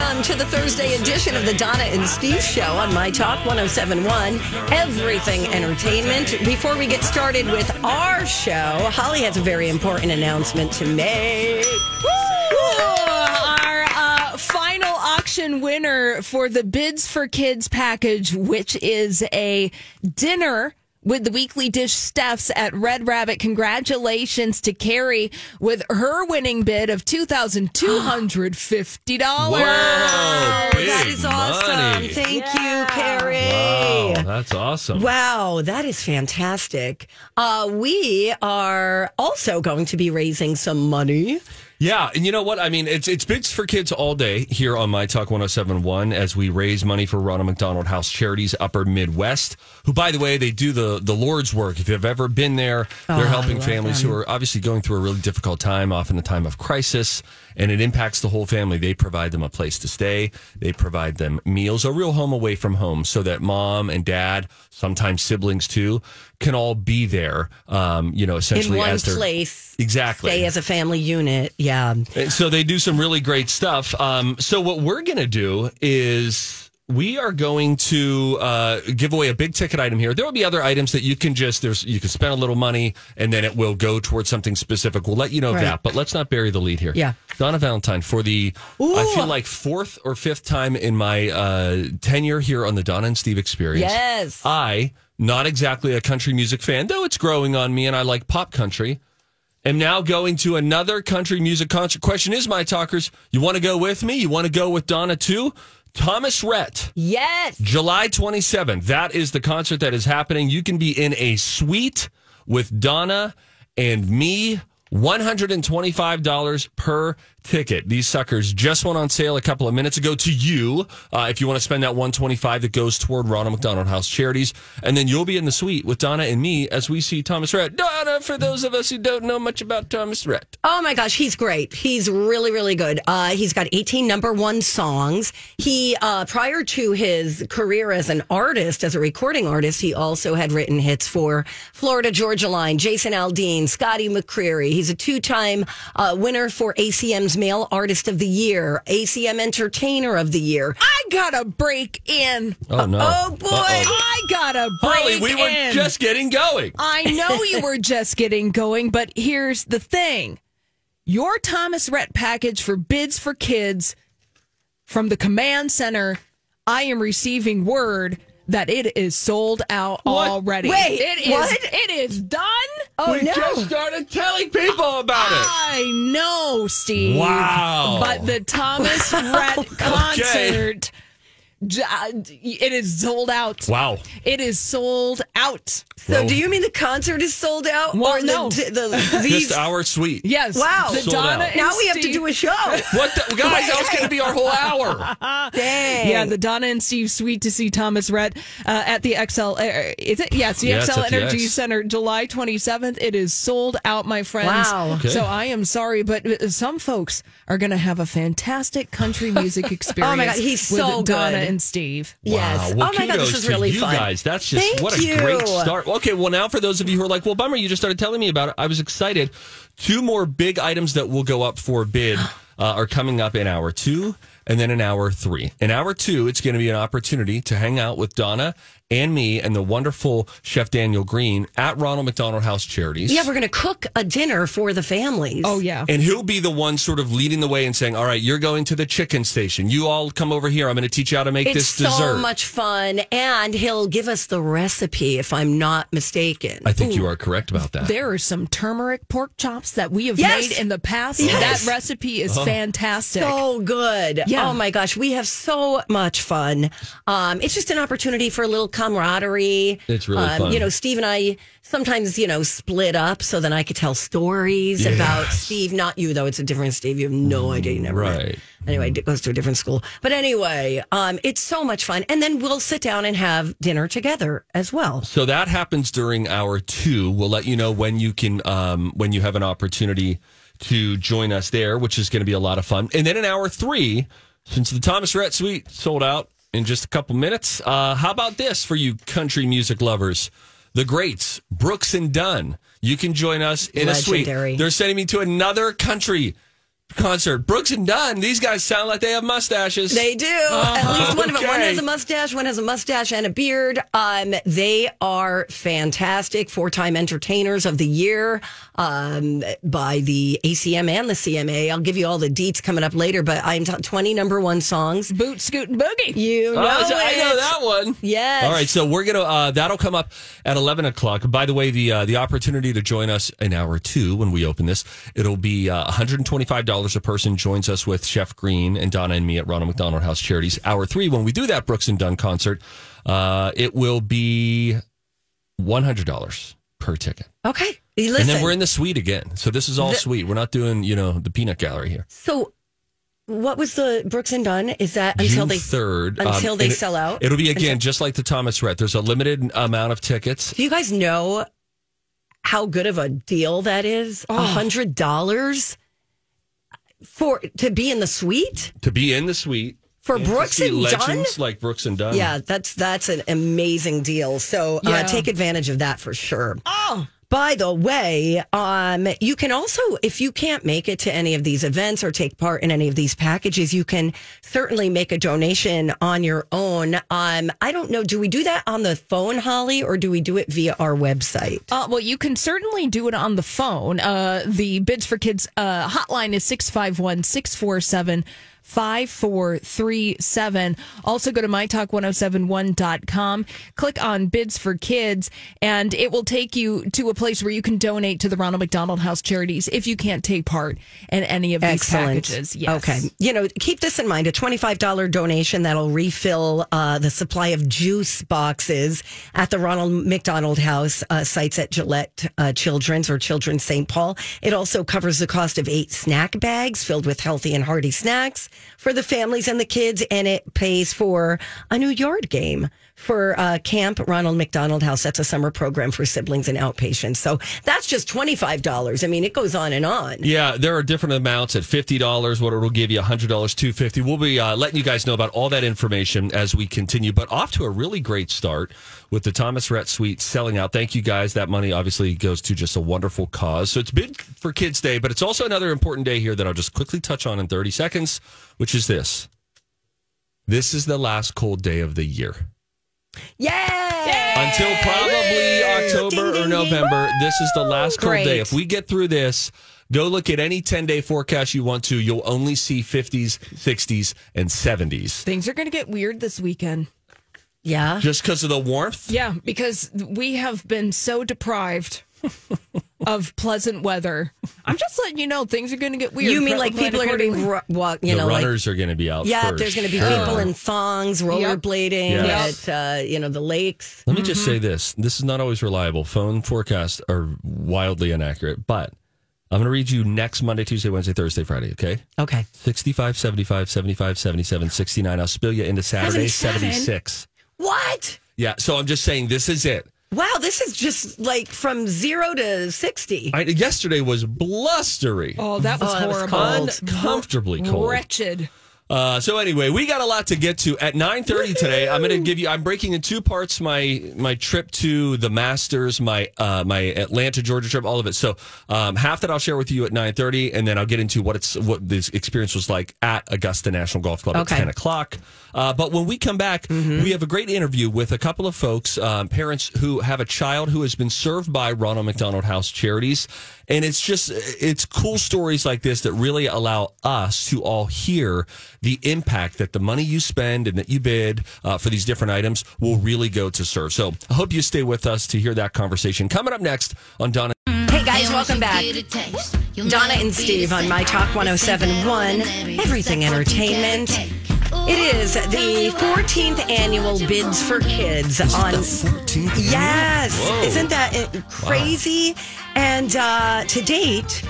On to the Thursday edition of the Donna and Steve Show on My Talk 1071, Everything Entertainment. Before we get started with our show, Holly has a very important announcement to make. Our uh, final auction winner for the Bids for Kids package, which is a dinner with the weekly dish Steph's at Red Rabbit. Congratulations to Carrie with her winning bid of two thousand two hundred fifty dollars. Whoa, that is awesome. money. Thank Yeah. you, Carrie. Wow, that's awesome. Wow, that is fantastic. Uh, we are also going to be raising some money. Yeah, and you know what? I mean, it's it's Bids for Kids all day here on My Talk 1071 as we raise money for Ronald McDonald House Charities Upper Midwest, who by the way, they do the the Lord's work. If you've ever been there, they're helping families who are obviously going through a really difficult time, often a time of crisis, and it impacts the whole family. They provide them a place to stay, they provide them meals, a real home away from home so that mom and dad, sometimes siblings too, can all be there um, you know, essentially In one place, Exactly. stay as a family unit. Yeah. And So they do some really great stuff. Um, so what we're going to do is we are going to uh, give away a big ticket item here. There will be other items that you can just there's you can spend a little money and then it will go towards something specific. We'll let you know Right. that, but let's not bury the lead here. Yeah. Donna Valentine for the I feel like fourth or fifth time in my uh, tenure here on the Donna and Steve Experience. Yes. I, not exactly a country music fan, though it's growing on me and I like pop country, am now going to another country music concert. Question is, my talkers, you want to go with me? You want to go with Donna too? Thomas Rhett, Yes. July 27th. That is the concert that is happening. You can be in a suite with Donna and me. $125 per ticket. These suckers just went on sale a couple of minutes ago to you. Uh, if you want to spend that 125 that goes toward Ronald McDonald House Charities. And then you'll be in the suite with Donna and me as we see Thomas Rhett. Donna, for those of us who don't know much about Thomas Rhett. Oh my gosh, he's great. He's really, really good. Uh, he's got 18 number one songs. He, uh, prior to his career as an artist, as a recording artist, he also had written hits for Florida Georgia Line, Jason Aldean, Scotty McCreery. He's a two time uh, winner for ACM's Male Artist of the Year, ACM Entertainer of the Year. I gotta break in. Oh, no. Oh boy. Uh-oh. I gotta break Holly, we were in. just getting going. I know you were just getting going, but here's the thing. Your Thomas Rhett package for bids for kids from the command center, I am receiving word that it is sold out What? already. Wait, it is what? it is done. Oh we no. just started telling people about it. I know, Steve. Wow. But the Thomas Rhett concert j- uh, it is sold out. Wow. It is sold out. So do you mean the concert is sold out? Well, or no. the, the, these, Just our suite. Yes. Wow. The Sold Donna out. and now we have to do a show. What the, guys? That was going to be our whole hour. Dang. Yeah, the Donna and Steve suite to see Thomas Rhett uh, at the Xcel. Uh, is it? Yes, the Yeah, Xcel at the Energy X. Center, July 27th. It is sold out, my friends. Wow. Okay. So I am sorry, but uh, some folks are going to have a fantastic country music experience. Oh my God, he's with so Donna good. And Steve. Yes. Well, oh my God, this is to really you fun. guys. That's just Thank what a you. great start. Okay, well now for those of you who are like, well, bummer, you just started telling me about it. I was excited. Two more big items that will go up for bid uh, are coming up in hour two and then in hour three. In hour two, it's going to be an opportunity to hang out with Donna and me and the wonderful chef Daniel Green at Ronald McDonald House Charities. Yeah, we're going to cook a dinner for the families. Oh, yeah. And he'll be the one sort of leading the way and saying, All right, you're going to the chicken station. You all come over here. I'm going to teach you how to make It's this so dessert. So much fun. And he'll give us the recipe, if I'm not mistaken. I think you are correct about that. There are some turmeric pork chops that we have Yes. made in the past. Yes. That recipe is fantastic. so good. Yeah. Oh my gosh, we have so much fun. Um, it's just an opportunity for a little camaraderie. It's really fun. You know, Steve and I sometimes, you know, split up so then I could tell stories about Steve. Not you, though. It's a different Steve. You have no idea. You never met. Right. Anyway, it goes to a different school. But anyway, um, it's so much fun. And then we'll sit down and have dinner together as well. So that happens during hour two. We'll let you know when you can, um, when you have an opportunity to join us there, which is going to be a lot of fun. And then in hour three, since the Thomas Rhett Suite sold out in just a couple minutes, uh, how about this for you country music lovers? The greats, Brooks and Dunn. You can join us in Legendary. a suite. They're sending me to another country concert. Brooks and Dunn. These guys sound like they have mustaches. They do. At least one of them. One has a mustache. One has a mustache and a beard. Um, they are fantastic. Four-time entertainers of the year um, by the ACM and the CMA. I'll give you all the deets coming up later. But I'm t- 20 number one songs. Boot, scoot, and boogie. You know Oh, so I know that one. Yes. All right, so we're gonna uh, that'll come up at eleven o'clock. By the way, the uh, the opportunity to join us in hour two when we open this, it'll be uh, one hundred and twenty five dollars a person. Joins us with Chef Green and Donna and me at Ronald McDonald House Charities. Hour three when we do that Brooks and Dunn concert, uh, it will be one hundred dollars per ticket. Okay. Listen. And then we're in the suite again. So this is all The- sweet. We're not doing you know the peanut gallery here. so, what was the Brooks and Dunn? Is that until June they third until they sell out? It'll be again just like the Thomas Rhett. There's a limited amount of tickets. Do you guys know how good of a deal that is? A hundred dollars for to be in the suite to be in the suite for and to Brooks see and Dunn. like Brooks and Dunn. Yeah, that's that's an amazing deal. So Yeah. uh, take advantage of that for sure. Oh, By the way, um, you can also, if you can't make it to any of these events or take part in any of these packages, you can certainly make a donation on your own. Um, I don't know, do we do that on the phone, Holly, or do we do it via our website? Uh, well, you can certainly do it on the phone. Uh, the Bids for Kids uh, hotline is 651 647 5437. Also, go to mytalk1071.com, click on Bids for Kids, and it will take you to a place where you can donate to the Ronald McDonald House Charities if you can't take part in any of these packages. Yes. Okay. You know, keep this in mind a $25 donation that'll refill uh, the supply of juice boxes at the Ronald McDonald House uh, sites at Gillette uh, Children's or Children's St. Paul. It also covers the cost of eight snack bags filled with healthy and hearty snacks for the families and the kids, and it pays for a new yard game. For uh, Camp Ronald McDonald House, that's a summer program for siblings and outpatients. So that's just twenty five dollars. I mean, it goes on and on. Yeah, there are different amounts at fifty dollars. What it'll give you, hundred dollars, two fifty. We'll be uh, letting you guys know about all that information as we continue. But off to a really great start with the Thomas Rhett Suite selling out. Thank you guys. That money obviously goes to just a wonderful cause. So it's big for Kids Day, but it's also another important day here that I'll just quickly touch on in thirty seconds, which is this. This is the last cold day of the year. Yay! until probably October Ding, ding, or November. This is the last cold Great. day. If we get through this, go look at any 10 day forecast you want to. You'll only see 50s, 60s, and 70s. Things are going to get weird this weekend. Yeah. Just because of the warmth? Yeah, because we have been so deprived of pleasant weather. I'm just letting you know things are going to get weird. You mean like people are going to be accordingly. ru- walk, you the know, like runners are going to be out yeah, first. there's going to be Sure. people in thongs rollerblading Yes. at uh, you know the lakes. Let me just say this. This is not always reliable. Phone forecasts are wildly inaccurate, but I'm going to read you next Monday, Tuesday, Wednesday, Thursday, Friday, okay? Okay. 65, 75, 75, 77, 69. I'll spill you into Saturday, 77? 76. What? Yeah, so I'm just saying this is it. Wow, this is just like from zero to sixty. I, yesterday was blustery, Oh, that was Oh, that was horrible. cold. uncomfortably cold. Wretched. Uh, so anyway, we got a lot to get to at nine thirty today. I'm going to give you. I'm breaking in two parts my my trip to the Masters, my uh, my Atlanta, Georgia trip, all of it. So um, half that I'll share with you at nine thirty, and then I'll get into what it's what this experience was like at Augusta National Golf Club Okay. at ten o'clock. Uh, but when we come back, we have a great interview with a couple of folks, um, parents who have a child who has been served by Ronald McDonald House Charities. And it's just, it's cool stories like this that really allow us to all hear the impact that the money you spend and that you bid uh, for these different items will really go to serve. So I hope you stay with us to hear that conversation. Coming up next on Donna. Hey guys, welcome back. Donna and Steve on My Talk 1071, Everything Entertainment. It is the 14th annual Bids for Kids on. 14th. Yes, Whoa. isn't that uh, crazy? And uh, to date,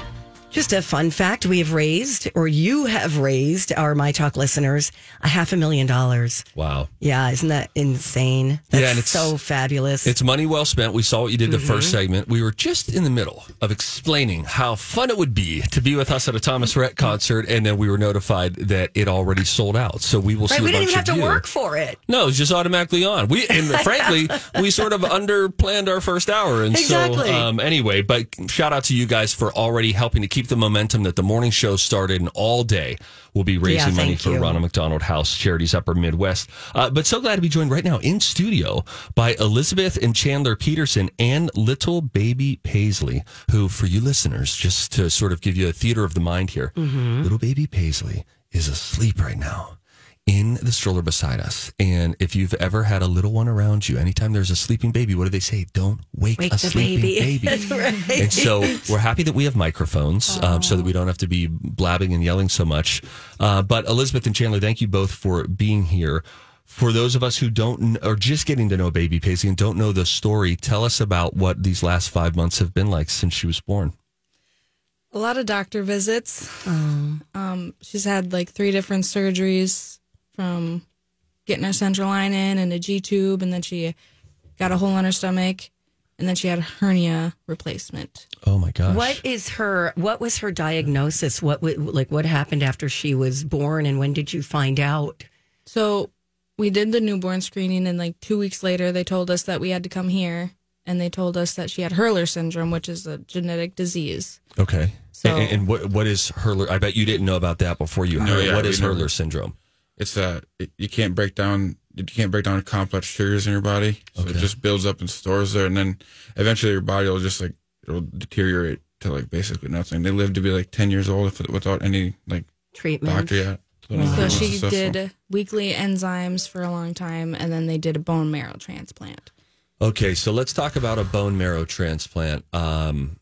just a fun fact: we have raised, or you have raised, our My Talk listeners, a half a million dollars. Wow. Yeah, isn't that insane? That's Yeah, and it's- so fabulous. It's money well spent. We saw what you did the first Mm-hmm. segment. We were just in the middle of explaining how fun it would be to be with us at a Thomas Rhett concert, and then we were notified that it already sold out. So we will right, see. we didn't even have to you. work for it. No, it's just automatically on. We and frankly, we sort of under planned our first hour, and Exactly. so um, anyway. But shout out to you guys for already helping to keep the momentum that the morning show started, and all day we'll be raising money for you. Ronald McDonald House Charities Upper Midwest. Uh, but so glad to be joined right now in studio by Elizabeth and Chandler Peterson and little baby Paisley, who, for you listeners, just to sort of give you a theater of the mind here, Mm-hmm. little baby Paisley is asleep right now in the stroller beside us. And if you've ever had a little one around you, anytime there's a sleeping baby, what do they say? Don't wake, Wake a sleeping baby. baby. That's right. And so we're happy that we have microphones um, so that we don't have to be blabbing and yelling so much. Uh, but Elizabeth and Chandler, thank you both for being here. For those of us who don't kn- or just getting to know baby Paisley and don't know the story, tell us about what these last five months have been like since she was born. a lot of doctor visits. Um, she's had like three different surgeries from getting her central line in and a G tube, and then she got a hole in her stomach, and then she had a hernia replacement. Oh my gosh. What is her? What was her diagnosis? What would like? What happened after she was born, and when did you find out? So we did the newborn screening, and like two weeks later, they told us that we had to come here, and they told us that she had Hurler syndrome, which is a genetic disease. Okay. So- and, and what what is Hurler? I bet you didn't know about that before you No, heard. yeah, what we Hurler syndrome? It's a it, you can't break down you can't break down complex sugars in your body, so it just builds up and stores there, and then eventually your body will just like it'll deteriorate to like basically nothing. They live to be like ten years old if, without any like Treatment. doctor yet. So she did weekly enzymes for a long time, and then they did a bone marrow transplant. Okay, so let's talk about a bone marrow transplant. Um,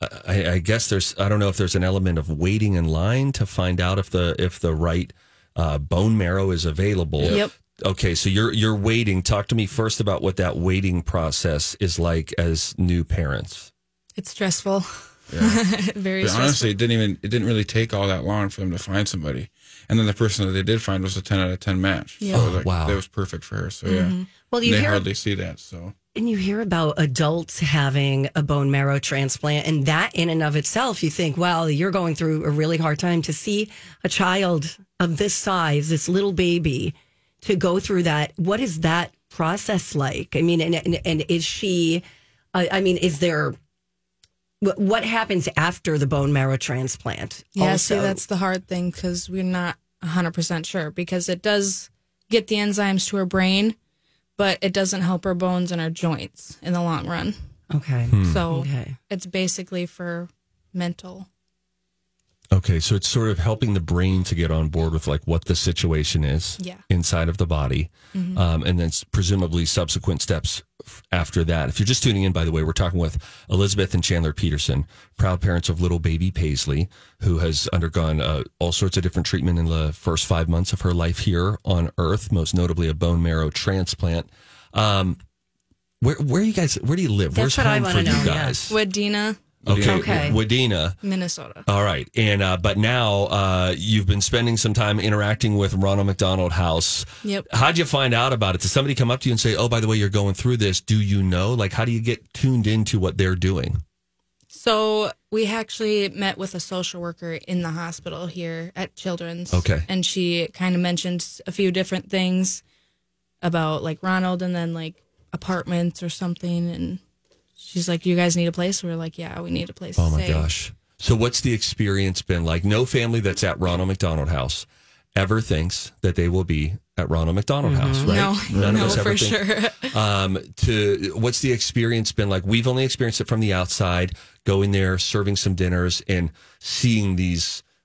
I, I guess there's I don't know if there's an element of waiting in line to find out if the if the right uh, bone marrow is available. Yep. Okay, so you're you're waiting. Talk to me first about what that waiting process is like as new parents. It's stressful. Yeah. Very But stressful. honestly, it didn't even it didn't really take all that long for them to find somebody. And then the person that they did find was a ten out of ten match. Yeah. So Oh, like, wow. that was perfect for her. So yeah, Well, you they hear hardly see that. So and you hear about adults having a bone marrow transplant, and that in and of itself, you think, wow, you're going through a really hard time to see a child of this size, this little baby, to go through that. What is that process like? I mean, and and, and is she? I I mean, is there? wh- What happens after the bone marrow transplant? yeah, also? see, that's the hard thing because we're not 100% sure because it does get the enzymes to her brain, but it doesn't help our bones and our joints in the long run. okay. So Okay. it's basically for mental. Okay, so it's sort of helping the brain to get on board with like what the situation is Yeah. inside of the body, um, and then presumably subsequent steps f- after that. If you're just tuning in, by the way, we're talking with Elizabeth and Chandler Peterson, proud parents of little baby Paisley, who has undergone uh, all sorts of different treatment in the first five months of her life here on Earth, most notably a bone marrow transplant. Um, where where you guys? Where do you live? That's Where's what I home for wanna you know, yeah. guys? Wadena, Okay, Okay. Wadena. Minnesota. All right, and uh, but now uh, you've been spending some time interacting with Ronald McDonald House. Yep. How'd you find out about it? Did somebody come up to you and say, "Oh, by the way, you're going through this"? Do you know? Like, how do you get tuned into what they're doing? So we actually met with a social worker in the hospital here at Children's. Okay. And she kind of mentioned a few different things about like Ronald and then like apartments or something. And she's like, You guys need a place? We are like, Yeah, we need a place. Oh to my stay." gosh! So, what's the experience been like? No family that's at Ronald McDonald House ever thinks that they will be at Ronald McDonald House, right? Mm-hmm. No, None no, of us ever for think. sure. um, to what's the experience been like? We've only experienced it from the outside, going there, serving some dinners, and seeing these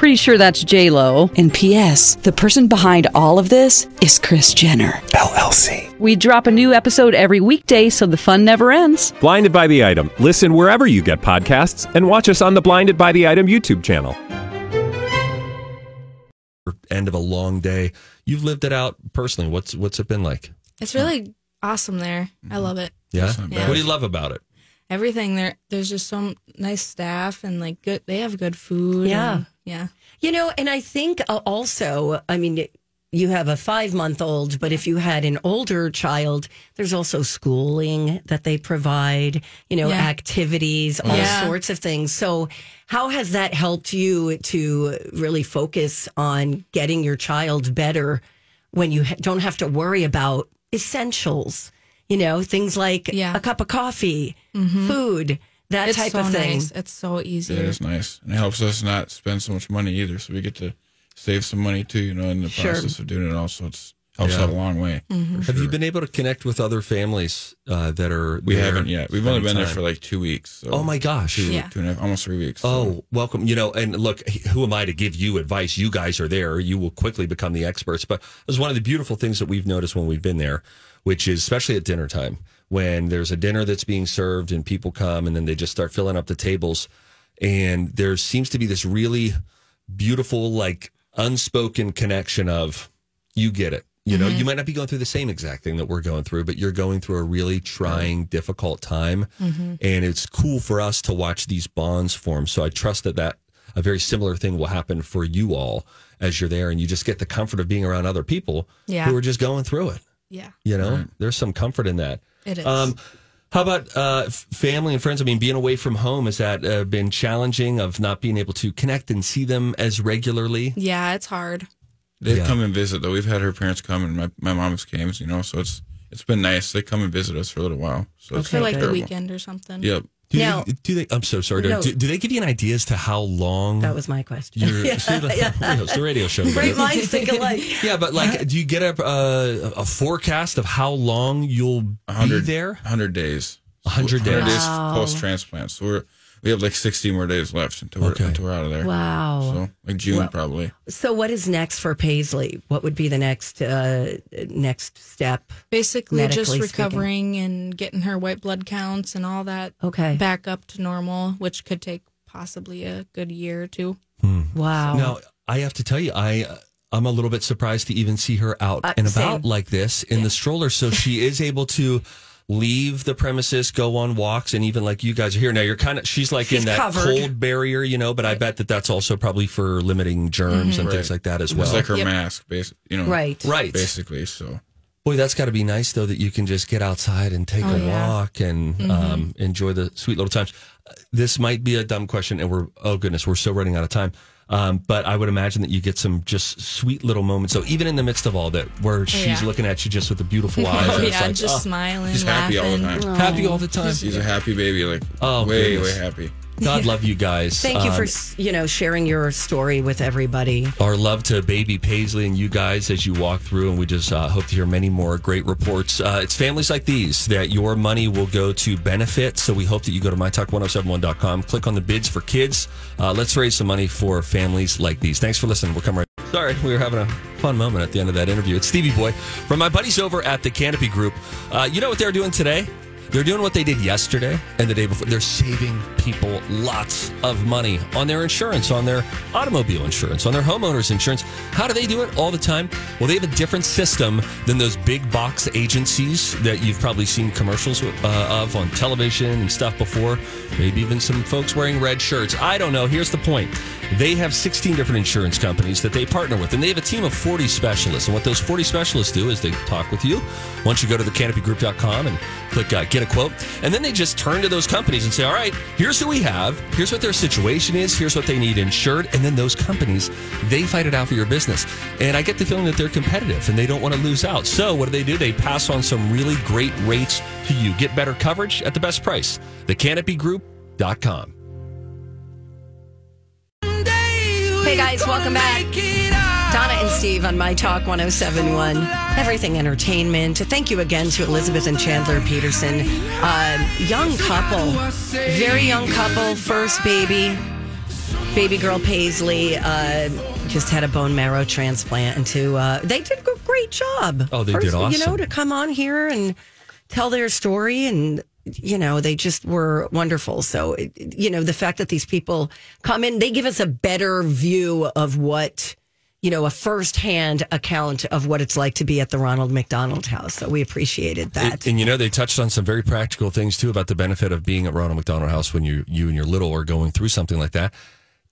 Pretty sure that's J Lo. And P.S. The person behind all of this is Kris Jenner. LLC. We drop a new episode every weekday, so the fun never ends. Blinded by the item. Listen wherever you get podcasts, and watch us on the Blinded by the Item YouTube channel. End of a long day. You've lived it out personally. What's what's it been like? It's really awesome there. I love it. Yeah. That's not bad. What do you love about it? Everything there. There's just some nice staff and like good. They have good food. Yeah. Yeah. You know, and I think uh, also, I mean, you have a five month old, but if you had an older child, there's also schooling that they provide, you know, Yeah. activities, all Yeah. sorts of things. So, how has that helped you to really focus on getting your child better when you don't have to worry about essentials? You know, things like Yeah. a cup of coffee, food, that It's type so of thing. nice. It's so easy. Yeah, it's nice, and it helps us not spend so much money either. So we get to save some money too, you know, in the Sure. process of doing it. Also, it's helps Yeah. out a long way. for Have you been able to connect with other families uh, that are? We there haven't yet. We've only spending been there for like two weeks. So Oh my gosh! two, Yeah. two and a half, almost three weeks. so- Oh, welcome. You know, and look, who am I to give you advice? You guys are there. You will quickly become the experts. But it was one of the beautiful things that we've noticed when we've been there, which is especially at dinner time when there's a dinner that's being served and people come and then they just start filling up the tables. And there seems to be this really beautiful, like unspoken connection of you get it. You know, you mm-hmm. might not be going through the same exact thing that we're going through, but you're going through a really trying, difficult time. Mm-hmm. And it's cool for us to watch these bonds form. So I trust that that a very similar thing will happen for you all as you're there and you just get the comfort of being around other people Yeah. who are just going through it. Yeah. You know, there's some comfort in that. It is. Um, how about uh, family and friends? I mean, being away from home has that uh, been challenging of not being able to connect and see them as regularly? yeah. It's hard. They've Yeah. come and visit though. We've had her parents come and my, my mom's came, you know, so it's it's been nice. They come and visit us for a little while. So it's For Okay, like the weekend or something. Yep. Do Now- they, do they? I'm so sorry. No. Do, do they give you an idea as to how long? That was my question. Your, see, the, it's the radio show. Great minds think alike. Yeah, but like, do you get a uh, a forecast of how long you'll be there? 100, there? 100 days. 100 days. Wow. post transplant. So we're we have like 60 more days left until we're, Okay. until we're out of there. Wow. So like June probably. So, what is next for Paisley? What would be the next uh, next step? Basically, just Medically recovering and getting her white blood counts and all that Okay. back up to normal, which could take possibly a good year or two. Wow. Now, I have to tell you, I uh, I'm a little bit surprised to even see her out Uh, and same. about like this in the stroller. So she is able to leave the premises, go on walks, and even like you guys are here now. You're kind of she's like She's in that covered. cold barrier, you know. But I bet that that's also probably for limiting germs and things Right. like that as well. It's like her Yep. mask, basically. You know, Right. right. Basically. So Boy, that's got to be nice though that you can just get outside and take Oh, a yeah. walk and um, enjoy the sweet little times. Uh, This might be a dumb question, and we're oh goodness, we're still running out of time. Um, but I would imagine that you get some just sweet little moments. So even in the midst of all that, where she's yeah. looking at you just with the beautiful eyes, Oh and it's yeah, like, just oh, smiling, he's happy all the laughing. time. happy all the time. She's a happy baby, like Oh, way, goodness. way happy. God love you guys. Thank you Um, for you know sharing your story with everybody. Our love to baby Paisley and you guys as you walk through, and we just uh, hope to hear many more great reports. Uh, it's families like these that your money will go to benefit. So we hope that you go to mytalk1071.com, click on the bids for kids. Uh, let's raise some money for families like these. Thanks for listening. We'll come right. Sorry, we were having a fun moment at the end of that interview. It's Stevie Boy from my buddies over at the Canopy Group. Uh, you know what they're doing today? They're doing what they did yesterday and the day before. They're saving people lots of money on their insurance, on their automobile insurance, on their homeowners insurance. How do they do it all the time? Well, they have a different system than those big box agencies that you've probably seen commercials uh, of on television and stuff before. Maybe even some folks wearing red shirts. I don't know. Here's the point. They have 16 different insurance companies that they partner with, and they have a team of 40 specialists. And what those 40 specialists do is they talk with you. Once you go to thecanopygroup.com and click uh, get a quote, and then they just turn to those companies and say, all right, here's who we have, here's what their situation is, here's what they need insured. And then those companies, they fight it out for your business. And I get the feeling that they're competitive and they don't want to lose out. So what do they do? They pass on some really great rates to you. Get better coverage at the best price. Thecanopygroup.com. Hey guys, welcome back. Donna and Steve on My Talk 1071, Everything Entertainment. Thank you again to Elizabeth and Chandler Peterson. Uh, young couple, very young couple, first baby. baby girl Paisley uh, just had a bone marrow transplant, and to uh, they did a great job. Oh, they did awesome. You know, to come on here and tell their story, and you know, they just were wonderful. So, you know, the fact that these people come in, they give us a better view of what. You know, a firsthand account of what it's like to be at the Ronald McDonald House. So we appreciated that. And, and you know they touched on some very practical things too about the benefit of being at Ronald McDonald House when you you and your little are going through something like that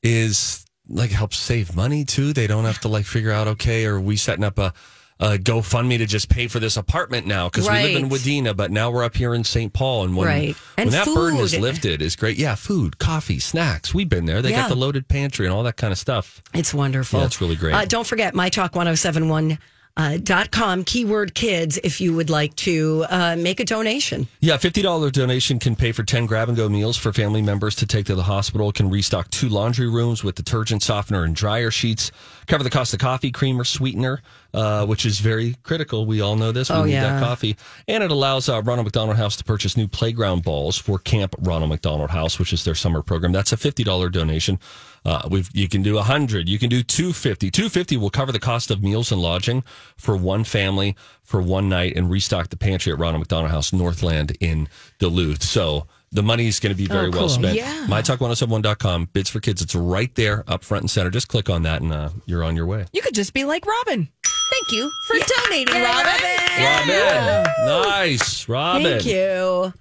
is like helps save money too. They don't have to like figure out okay, are we setting up a, a GoFundMe to just pay for this apartment now because we live in Wadena, but now we're up here in St. Paul, and when Right. when And that burden is lifted, is great. Yeah, food, coffee, snacks. We've been there. They Yeah. got the loaded pantry and all that kind of stuff. It's wonderful. Yeah, really great. Uh, don't forget mytalk1071 uh, dot com keyword kids if you would like to uh, make a donation. Yeah, fifty dollar donation can pay for ten grab and go meals for family members to take to the hospital. Can restock two laundry rooms with detergent, softener, and dryer sheets. Cover the cost of coffee, creamer, sweetener, uh, which is very critical. We all know this. We Oh, need yeah. that coffee, and it allows uh, Ronald McDonald House to purchase new playground balls for Camp Ronald McDonald House, which is their summer program. That's a fifty dollar donation. Uh, we've you can do a hundred, you can do two fifty. Two fifty will cover the cost of meals and lodging for one family for one night and restock the pantry at Ronald McDonald House Northland in Duluth. So the money is going to be very Oh, well spent. Yeah. MyTalk1071.com, bids for kids. It's right there up front and center. Just click on that and uh, you're on your way. You could just be like Robin. Thank you for donating, Robin. Robin. Nice. Robin. Thank you.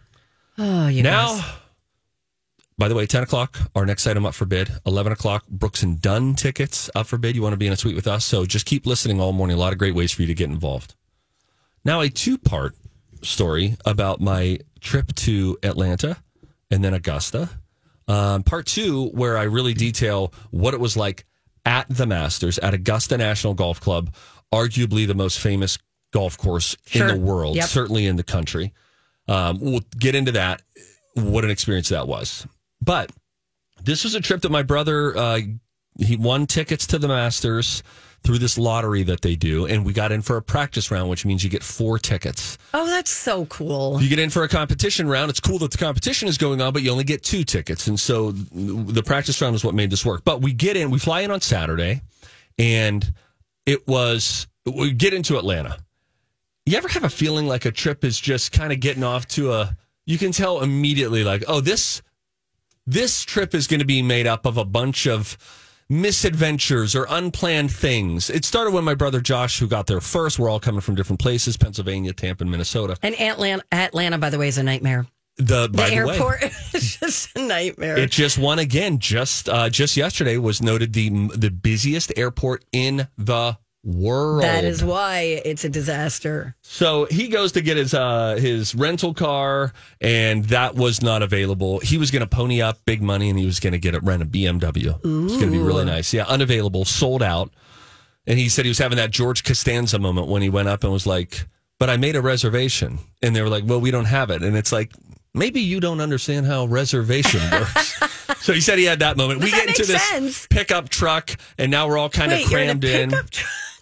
Oh, you Now, guys. by the way, 10 o'clock, our next item up for bid. 11 o'clock, Brooks and Dunn tickets up for bid. You want to be in a suite with us. So just keep listening all morning. A lot of great ways for you to get involved. Now, a two part story about my trip to Atlanta and then Augusta. Um, part two, where I really detail what it was like at the Masters at Augusta National Golf Club, arguably the most famous golf course Sure. in the world, Yep. certainly in the country. Um, we'll get into that, what an experience that was. But this was a trip that my brother, uh, he won tickets to the Masters through this lottery that they do. And we got in for a practice round, which means you get four tickets. oh, that's so cool. You get in for a competition round. It's cool that the competition is going on, but you only get two tickets. And so the practice round is what made this work. But we get in, we fly in on Saturday, and it was, we get into Atlanta. You ever have a feeling like a trip is just kind of getting off to a, you can tell immediately, like, oh, this, this trip is going to be made up of a bunch of misadventures or unplanned things. It started when my brother Josh, who got there first, we're all coming from different places Pennsylvania, Tampa, and Minnesota. And Atlanta, Atlanta, by the way, is a nightmare. The, The by the way, airport is just a nightmare. it just won again. Just uh, just yesterday was noted the the busiest airport in the world. that is why it's a disaster. So he goes to get his uh, his rental car, and that was not available. He was going to pony up big money, and he was going to get a rent a BMW. It's going to be really nice. Yeah, unavailable, sold out. And he said he was having that George Costanza moment when he went up and was like, "But I made a reservation," and they were like, "Well, we don't have it." And it's like, maybe you don't understand how reservation works. so he said he had that moment. we that get into this sense. pickup truck, and now we're all kind Wait, of you're in a crammed in.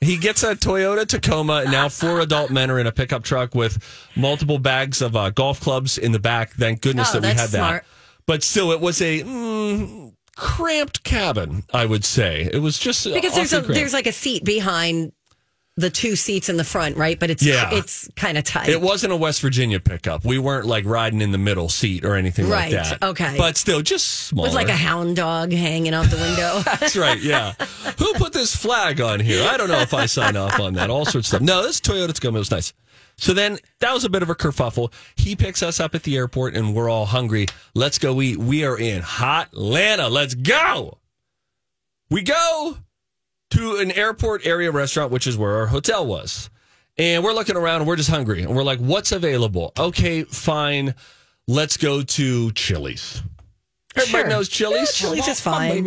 He gets a Toyota Tacoma, and now four adult men are in a pickup truck with multiple bags of uh, golf clubs in the back. Thank goodness Oh, that we had smart. that. But still, it was a mm, cramped cabin, I would say. It was just Because there's a cramped. there's like a seat behind the two seats in the front, right? But it's Yeah. it's kind of tight. It wasn't a West Virginia pickup. We weren't like riding in the middle seat or anything Right, like that. okay. But still, just smaller. with like a hound dog hanging out the window. That's right. Yeah. Who put this flag on here? I don't know if I sign off on that. All sorts of stuff. No, this is Toyota Tacoma was nice. So then that was a bit of a kerfuffle. He picks us up at the airport and we're all hungry. Let's go eat. We are in hot Atlanta. Let's go. We go to an airport area restaurant, which is where our hotel was. And we're looking around and we're just hungry. And we're like, what's available? Okay, fine. Let's go to Chili's. Everybody Sure. knows Chili's. Chili's is fine.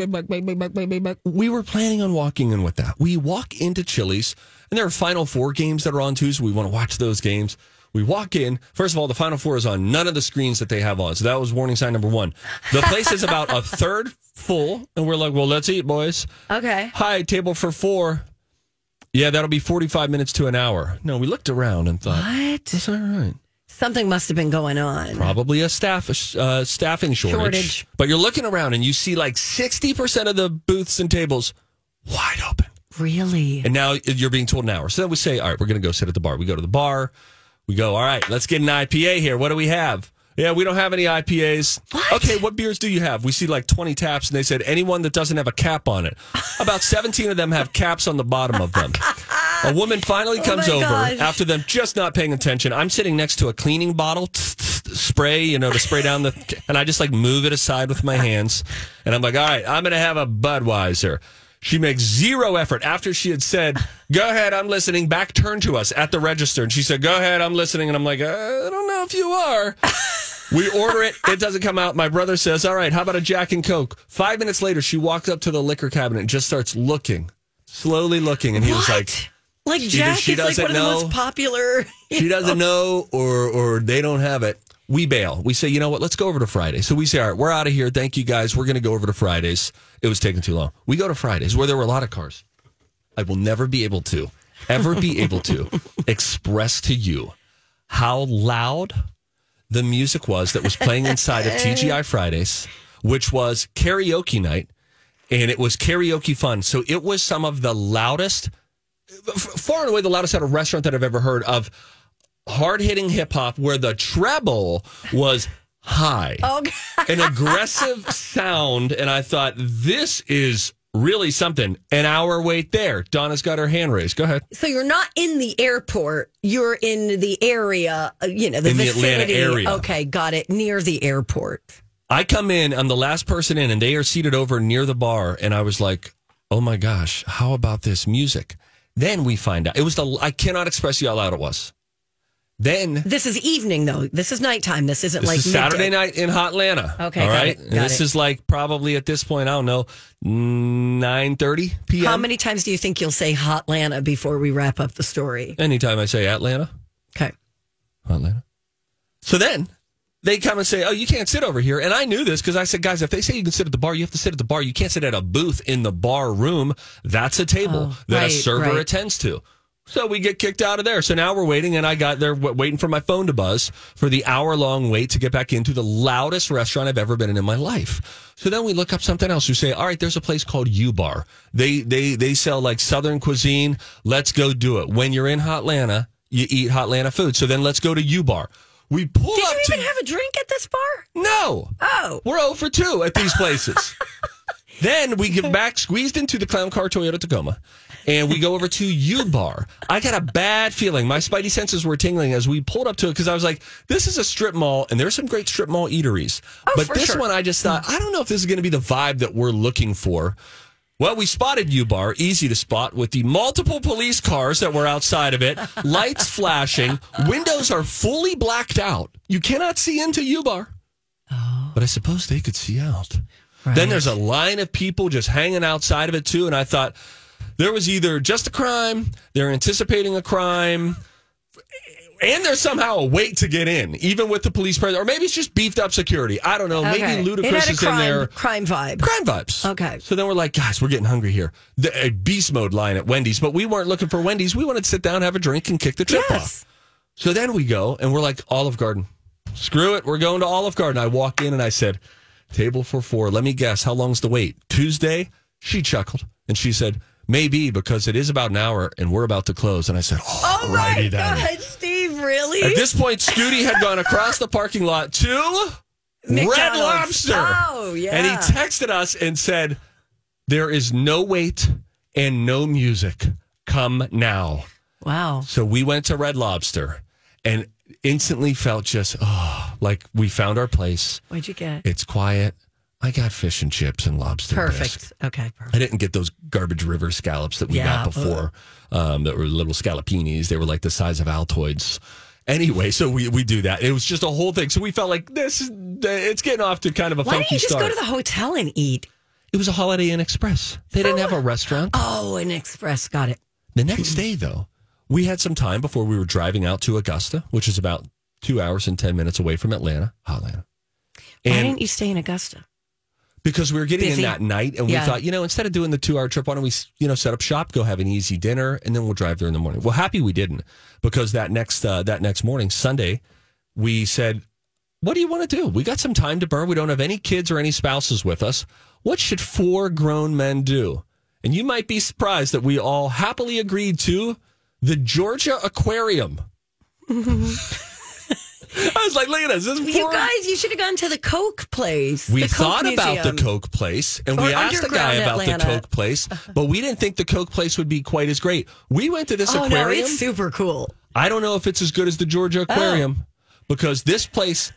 We were planning on walking in with that. We walk into Chili's, and there are Final Four games that are on too, so we want to watch those games. We walk in. First of all, the Final Four is on none of the screens that they have on. So that was warning sign number one. The place is about a third full, and we're like, well, let's eat, boys. okay. Hi, table for four. Yeah, that'll be 45 minutes to an hour. No, we looked around and thought, What? that's all right. Something must have been going on. Probably a staff uh, staffing shortage. Shortage. But you're looking around and you see like 60% of the booths and tables wide open. Really? And now you're being told an hour. So then we say, all right, we're going to go sit at the bar. We go to the bar. We go, all right, let's get an IPA here. What do we have? Yeah, we don't have any IPAs. What? Okay, what beers do you have? We see like 20 taps, and they said anyone that doesn't have a cap on it. About 17 of them have caps on the bottom of them. A woman finally oh comes my over gosh. after them just not paying attention. I'm sitting next to a cleaning bottle, spray, you know, to spray down the, and I just like move it aside with my hands. And I'm like, all right, I'm going to have a Budweiser. She makes zero effort after she had said, go ahead, I'm listening, back turned to us at the register. And she said, go ahead, I'm listening. And I'm like, uh, I don't know if you are. We order it. It doesn't come out. My brother says, all right, how about a Jack and Coke? Five minutes later, she walks up to the liquor cabinet and just starts looking, slowly looking. And he was like, Like Jack she is like one of the most popular. she doesn't know or or they don't have it. We bail. We say, you know what? Let's go over to Friday. So we say, all right, we're out of here. Thank you guys. We're going to go over to Fridays. It was taking too long. We go to Fridays where there were a lot of cars. I will never be able to, ever be able to express to you how loud the music was that was playing inside of TGI Fridays, which was karaoke night. And it was karaoke fun. So it was some of the loudest, far and away the loudest at a restaurant that I've ever heard of hard hitting hip hop where the treble was high. Oh, An aggressive sound. And I thought, this is really something. An hour wait there. Donna's got her hand raised. Go ahead. So you're not in the airport. You're in the area, uh, you know, the In the vicinity. Atlanta area. Okay, got it. Near the airport. I come in, I'm the last person in, and they are seated over near the bar. And I was like, oh my gosh, how about this music? Then we find out. It was the, I cannot express you how loud it was. Then This is evening, though. This is nighttime. This isn't This like is Saturday night in Hotlanta. Okay, all got this it. is like probably at this point, I don't know, nine thirty p.m. How many times do you think you'll say Hotlanta before we wrap up the story? Anytime I say Atlanta, Okay. Atlanta. So then they come and say, "Oh, you can't sit over here." And I knew this because I said, "Guys, if they say you can sit at the bar, you have to sit at the bar. You can't sit at a booth in the bar room. That's a table Oh, that a server right. attends to." So we get kicked out of there. So now we're waiting, and I got there waiting for my phone to buzz for the hour long wait to get back into the loudest restaurant I've ever been in in my life. So then we look up something else. We say, "All right, there's a place called U Bar. They they they sell like Southern cuisine. Let's go do it. When you're in Hotlanta, you eat Hotlanta food. So then let's go to U Bar." We pull Did up you to have a drink at this bar? no. Oh. We're 0 for 2 at these places. then we get back squeezed into the Clown Car Toyota Tacoma and we go over to U Bar. I got a bad feeling. My spidey senses were tingling as we pulled up to it because I was like, this is a strip mall and there's some great strip mall eateries. Oh, but Oh, for this sure. one, I just thought, I don't know if this is going to be the vibe that we're looking for. Well, we spotted U Bar, easy to spot, with the multiple police cars that were outside of it, lights flashing, windows are fully blacked out. You cannot see into U Bar. Oh. But I suppose they could see out. Then there's a line of people just hanging outside of it too. And I thought there was either just a crime, they're anticipating a crime, and there's somehow a wait to get in, even with the police presence, or maybe it's just beefed up security. I don't know. Okay. Maybe Ludacris is crime, in there crime vibe. crime vibes. Okay. So then we're like, guys, we're getting hungry here. The, a beast mode line at Wendy's, but we weren't looking for Wendy's. We wanted to sit down, have a drink, and kick the trip Yes. off. So then we go and we're like, Olive Garden. Screw it. We're going to Olive Garden. I walk in and I said, table for four. Let me guess. How long's the wait? Tuesday? She chuckled and she said, maybe because it is about an hour and we're about to close. And I said, Oh oh, my. God, Steve, really? At this point, Scooty had gone across the parking lot to Red Lobster. Oh, yeah. And he texted us and said, There is no wait and no music. Come now. wow. So we went to Red Lobster and instantly felt just, oh, like we found our place. What'd you get? It's quiet. I got fish and chips and lobster. bisque. Perfect. Okay, perfect. I didn't get those garbage river scallops that we Yeah, got before um, that were little scallopinis. They were like the size of Altoids. Anyway, so we, we do that. It was just a whole thing. So we felt like this it's getting off to kind of a Why funky don't you just start. go to the hotel and eat? it was a Holiday Inn Express. They didn't have a restaurant. Oh, an express. Got it. The next day, though, we had some time before we were driving out to Augusta, which is about two hours and 10 minutes away from Atlanta, Atlanta. Why And didn't you stay in Augusta? because we were getting Busy. in that night and we thought, you know, instead of doing the two hour trip, why don't we, you know, set up shop, go have an easy dinner, and then we'll drive there in the morning. Well, happy we didn't because that next, uh, that next morning, Sunday, we said, What do you want to do? We got some time to burn. We don't have any kids or any spouses with us. What should four grown men do? And you might be surprised that we all happily agreed to the Georgia Aquarium. I was like, look at this. this You guys, you should have gone to the Coke place. we Coke thought about the Coke place and Or we asked the guy about the Coke place, but we didn't think the Coke place would be quite as great. We went to this Oh no, aquarium. it's super cool. I don't know if it's as good as the Georgia Oh. Aquarium because this place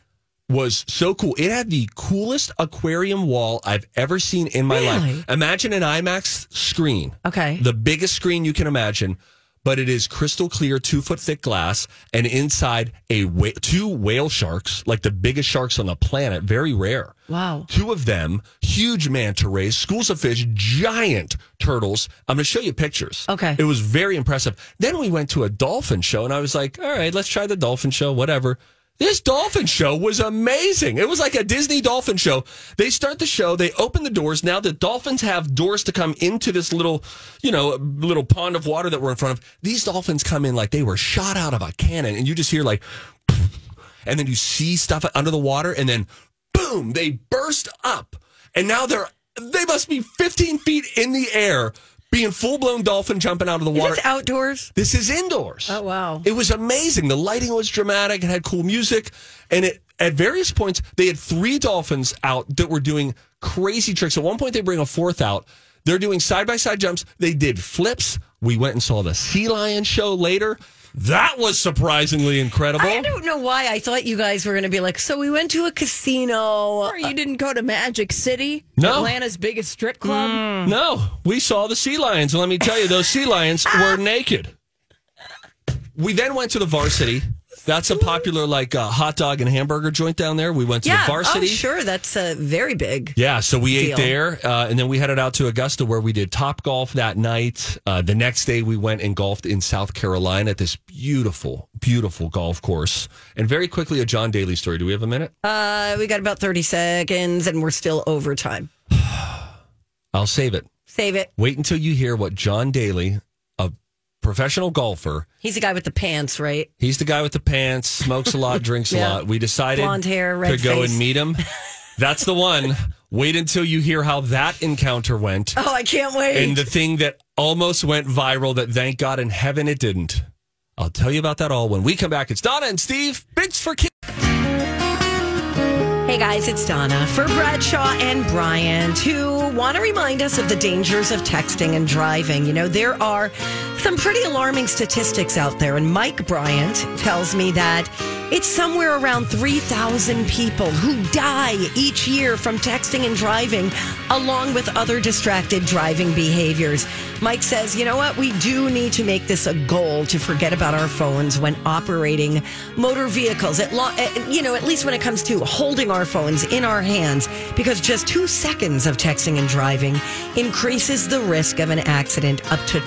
was so cool. It had the coolest aquarium wall I've ever seen in my Really? life. Imagine an IMAX screen. Okay. The biggest screen you can imagine, but it is crystal clear, two foot thick glass, and inside a wha- two whale sharks, like the biggest sharks on the planet, very rare. Wow. Two of them, huge manta rays, schools of fish, giant turtles. I'm going to show you pictures. Okay. It was very impressive. Then we went to a dolphin show, and I was like, all right, let's try the dolphin show, whatever. This dolphin show was amazing. It was like a Disney dolphin show. They start the show, they open the doors. Now the dolphins have doors to come into this little, you know, little pond of water that we're in front of. These dolphins come in like they were shot out of a cannon, and you just hear like, and then you see stuff under the water, and then boom, they burst up, and now they're they must be 15 feet in the air, being full blown dolphin jumping out of the Is water. this outdoors? This is indoors. Oh, wow. It was amazing. The lighting was dramatic. It had cool music, and it at various points they had three dolphins out that were doing crazy tricks. At one point, they bring a fourth out. They're doing side by side jumps. They did flips. We went and saw the sea lion show later. That was surprisingly incredible. I don't know why I thought you guys were going to be like, so we went to a casino. Or you didn't go to Magic City, No. Atlanta's biggest strip club. Mm. No, we saw the sea lions. And let me tell you, those sea lions were naked. We then went to the varsity. That's a popular like uh, hot dog and hamburger joint down there. We went to yeah. the varsity. Oh, sure. That's uh, very big. Yeah, so we ate there, uh, and then we headed out to Augusta where we did Topgolf that night. Uh, the next day, we went and golfed in South Carolina at this beautiful, beautiful golf course. And very quickly, a John Daly story. Do we have a minute? Uh, we got about 30 seconds and we're still over time. I'll save it. Save it. Wait until you hear what John Daly, a professional golfer, He's the guy with the pants, right? He's the guy with the pants, smokes a lot, drinks a lot. We decided Blonde hair, red to go face. and meet him. That's the one. Wait until you hear how that encounter went. Oh, I can't wait. And the thing that almost went viral that thank God in heaven it didn't. I'll tell you about that all when we come back. It's Donna and Steve. Bids for Kids. Hey guys, it's Donna for Bradshaw and Bryant, who want to remind us of the dangers of texting and driving. You know, there are some pretty alarming statistics out there, and Mike Bryant tells me that it's somewhere around 3,000 people who die each year from texting and driving, along with other distracted driving behaviors. Mike says, you know what? We do need to make this a goal to forget about our phones when operating motor vehicles. At lo- eh, you know, at least when it comes to holding our phones in our hands, because just two seconds of texting and driving increases the risk of an accident up to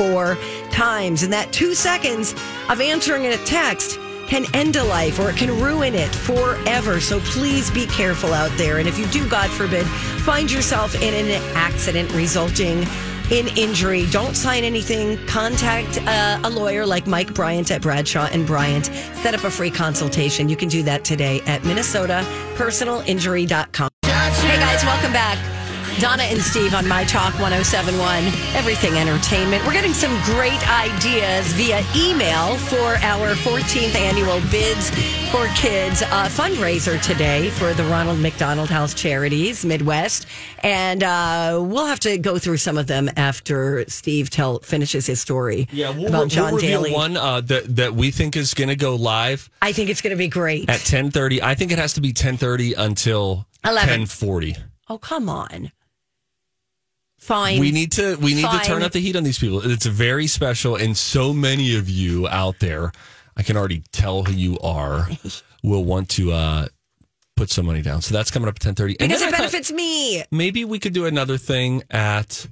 24 times. And that two seconds of answering a text can end a life or it can ruin it forever. So please be careful out there. And if you do, God forbid, find yourself in an accident resulting in injury, don't sign anything. Contact uh, a lawyer like Mike Bryant at Bradshaw and Bryant. Set up a free consultation. You can do that today at minnesotapersonalinjury.com. Hey guys, welcome back. Donna and Steve on My Talk 1071, Everything Entertainment. We're getting some great ideas via email for our 14th annual Bids for Kids uh, fundraiser today for the Ronald McDonald House Charities Midwest. And uh, we'll have to go through some of them after Steve tell finishes his story Yeah, we'll, about we'll reveal Daly. one uh, that that we think is going to go live I think it's going to be great. at ten thirty. I think it has to be ten thirty until 11. ten forty. oh, come on. Fine. We need to we need to turn up the heat on these people. It's very special, and so many of you out there, I can already tell who you are, will want to uh, put some money down. So that's coming up at ten thirty. because it benefits me. maybe we could do another thing at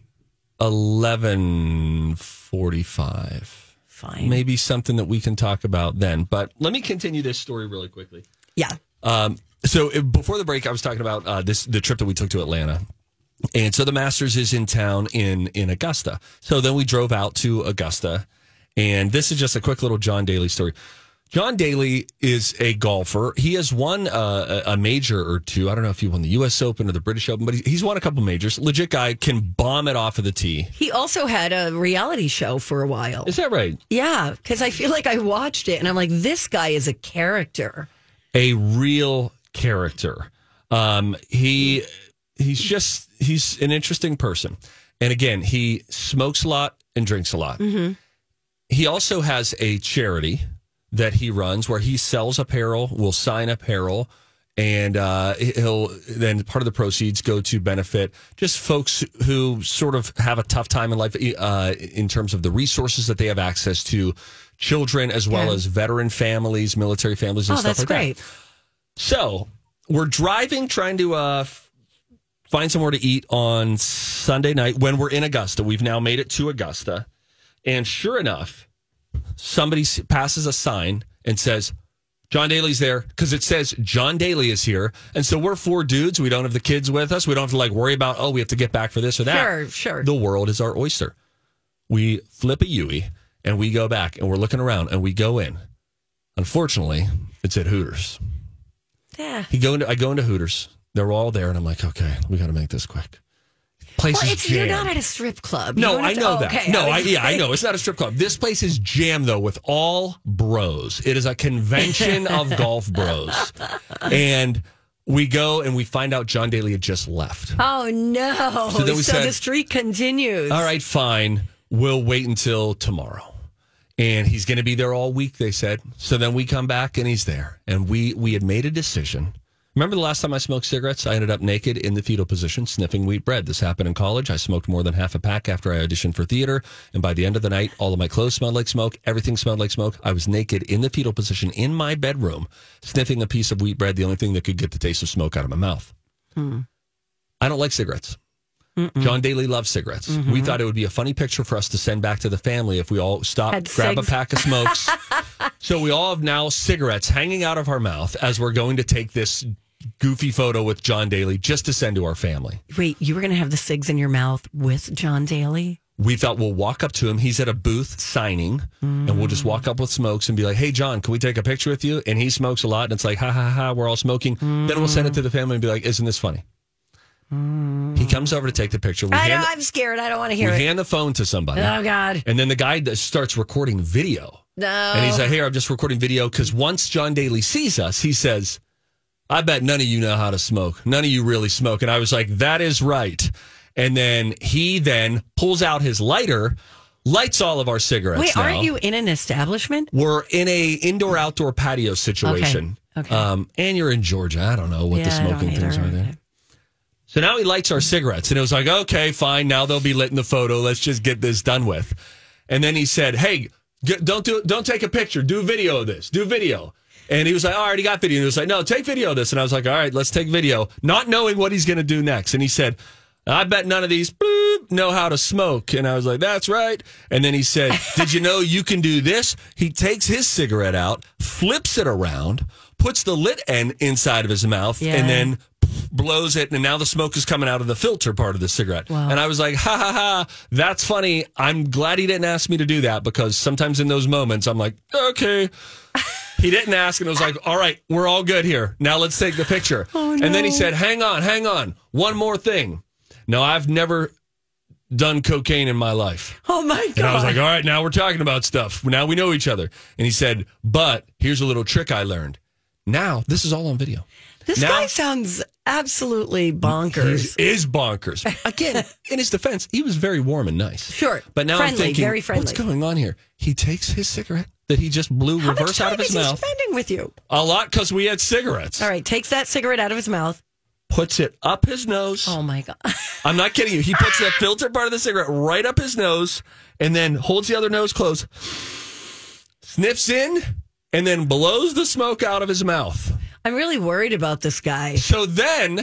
eleven forty-five. Fine. Maybe something that we can talk about then. But let me continue this story really quickly. Yeah. Um, so uh, before the break, I was talking about uh, this the trip that we took to Atlanta, and so the Masters is in town in in Augusta. So then we drove out to Augusta, and this is just a quick little John Daly story. John Daly is a golfer. He has won uh, a a major or two. I don't know if he won the U.S. Open or the British Open, but he's won a couple majors. Legit guy can bomb it off of the tee. He also had a reality show for a while. Is that right? Yeah, because I feel like I watched it and I'm like, this guy is a character. a real character. Um, he he's just he's an interesting person, and again, he smokes a lot and drinks a lot. He also has a charity that he runs where he sells apparel, will sign apparel, and uh, he'll then part of the proceeds go to benefit just folks who sort of have a tough time in life uh, in terms of the resources that they have access to, children as well Yeah. as veteran families, military families, and Oh, stuff that's like great. that. So we're driving, trying to uh, find somewhere to eat on Sunday night when we're in Augusta. We've now made it to Augusta. And sure enough, somebody passes a sign and says, John Daly's there because it says John Daly is here. And so we're four dudes. We don't have the kids with us. We don't have to like worry about, oh, we have to get back for this or that. Sure, sure. The world is our oyster. We flip a Yui and we go back and we're looking around and we go in. Unfortunately, it's at Hooters. Yeah. He go into I go into Hooters. They're all there, and I'm like, okay, we got to make this quick. Place Well, is it's, you're not at a strip club. You no, I know oh, that. okay. No, I, yeah, I know. It's not a strip club. This place is jammed though with all bros. It is a convention of golf bros, and we go and we find out John Daly had just left. Oh no! So So, then we said- the streak continues. All right, fine. We'll wait until tomorrow. And he's going to be there all week, they said. So then we come back and he's there. And we we had made a decision. Remember the last time I smoked cigarettes? I ended up naked in the fetal position sniffing wheat bread. This happened in college. I smoked more than half a pack after I auditioned for theater. And by the end of the night, all of my clothes smelled like smoke. Everything smelled like smoke. I was naked in the fetal position in my bedroom, sniffing a piece of wheat bread, the only thing that could get the taste of smoke out of my mouth. I don't like cigarettes. John Daly loves cigarettes. Mm-hmm. We thought it would be a funny picture for us to send back to the family if we all stop, Had grab cigs. a pack of smokes. so we all have now cigarettes hanging out of our mouth as we're going to take this goofy photo with John Daly just to send to our family. Wait, you were going to have the cigs in your mouth with John Daly? We thought we'll walk up to him. He's at a booth signing, and we'll just walk up with smokes and be like, "Hey, John, can we take a picture with you?" And he smokes a lot, and it's like, "Ha ha ha!" We're all smoking. Then we'll send it to the family and be like, "Isn't this funny?" He comes over to take the picture. We I know. hand, I'm scared. I don't want to we hear it. hand the phone to somebody. Oh God! And then the guy that starts recording video. No. And he's like, Here, I'm just recording video because once John Daly sees us, he says, I bet none of you know how to smoke. None of you really smoke. And I was like, That is right. And then he then pulls out his lighter, lights all of our cigarettes. Wait, now. aren't you in an establishment? We're in a indoor outdoor patio situation. Okay. Um, and you're in Georgia. I don't know what the Yeah, don't smoking things are there. So now he lights our cigarettes, and it was like, okay, fine. Now they'll be lit in the photo. Let's just get this done with. And then he said, "Hey, don't do, don't take a picture. Do video of this. Do video." And he was like, oh, "I already got video." And he was like, "No, take video of this." And I was like, "All right, let's take video," not knowing what he's going to do next. And he said, "I bet none of these boop, know how to smoke." And I was like, "That's right." And then he said, "Did you know you can do this?" He takes his cigarette out, flips it around, puts the lit end inside of his mouth, Yeah. and then blows it, and now the smoke is coming out of the filter part of the cigarette. And I was like, ha ha ha, that's funny. I'm glad he didn't ask me to do that because sometimes in those moments, I'm like, okay. He didn't ask, and I was like, all right, we're all good here. Now let's take the picture. Oh, and then he said, hang on, hang on. One more thing. No, I've never done cocaine in my life. Oh my God! And I was like, all right, now we're talking about stuff. Now we know each other. And he said, but here's a little trick I learned. Now, this is all on video. This now- guy sounds absolutely He bonkers. is bonkers. Again, in his defense, he was very warm and nice. Sure. But now I'm thinking, very friendly. what's going on here? He takes his cigarette that he just blew How reverse out of his mouth. spending with you? A lot because we had cigarettes. All right, takes that cigarette out of his mouth. Puts it up his nose. Oh my God! I'm not kidding you. He puts the filter part of the cigarette right up his nose and then holds the other nose closed, sniffs in, and then blows the smoke out of his mouth. I'm really worried about this guy. So then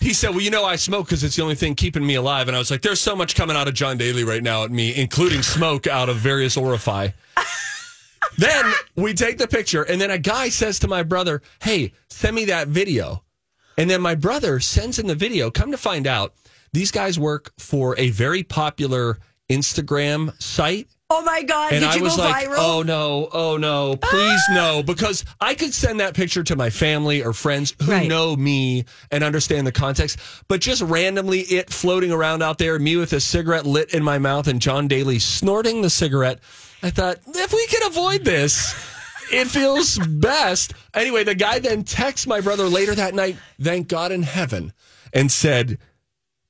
he said, Well, you know, I smoke because it's the only thing keeping me alive. And I was like, There's so much coming out of John Daly right now at me, including smoke out of various orify. then we take the picture, and then a guy says to my brother, Hey, send me that video. And then my brother sends in the video. Come to find out, these guys work for a very popular Instagram site Oh my God! And Did I you was go like, viral? oh no, oh no, please no, because I could send that picture to my family or friends who Right. know me and understand the context. But just randomly, it floating around out there, me with a cigarette lit in my mouth and John Daly snorting the cigarette. I thought, if we can avoid this, it feels best. Anyway, the guy then texts my brother later that night, thank God in heaven, and said,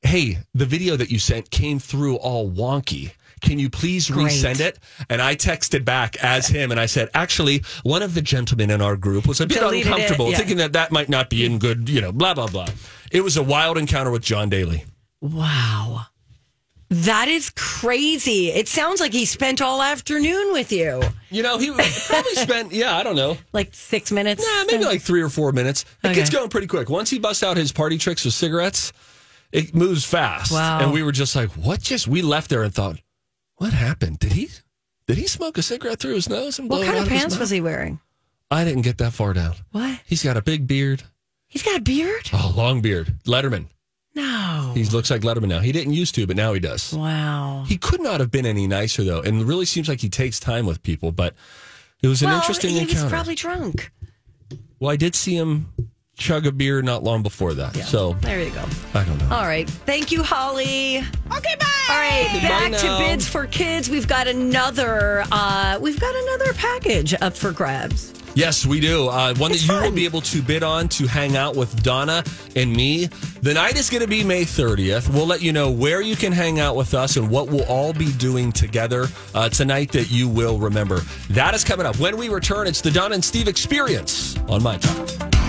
hey, the video that you sent came through all wonky. Can you please Great. resend it? And I texted back as him and I said, actually, one of the gentlemen in our group was a bit Deleted it, uncomfortable, yeah. thinking that that might not be in good, you know, blah, blah, blah. It was a wild encounter with John Daly. Wow. That is crazy. It sounds like he spent all afternoon with you. You know, he probably spent, yeah, I don't know, Like six minutes. nah, maybe like three or four minutes. It gets going pretty quick. Once he busts out his party tricks with cigarettes, it moves fast. Wow. And we were just like, what just, we left there and thought, what happened? Did he, did he smoke a cigarette through his nose and blow What it kind out of his pants was he wearing? I didn't get that far down. What? He's got a big beard. He's got a beard? Oh, long beard. Letterman. No. He looks like Letterman now. He didn't used to, but now he does. Wow. He could not have been any nicer though, and it really seems like he takes time with people. But it was an well, interesting he encounter. was probably drunk. well, I did see him chug a beer not long before that. So There you go. I don't know. All right. Thank you, Holly. Okay, bye. All right, Goodbye back to bids for kids. We've got another. Uh, we've got another package up for grabs. Yes, we do. Uh, one It's that you will be able to bid on to hang out with Donna and me. The night is going to be May 30th. We'll let you know where you can hang out with us and what we'll all be doing together uh, tonight that you will remember. That is coming up. When we return, it's the Donna and Steve experience on My Talk.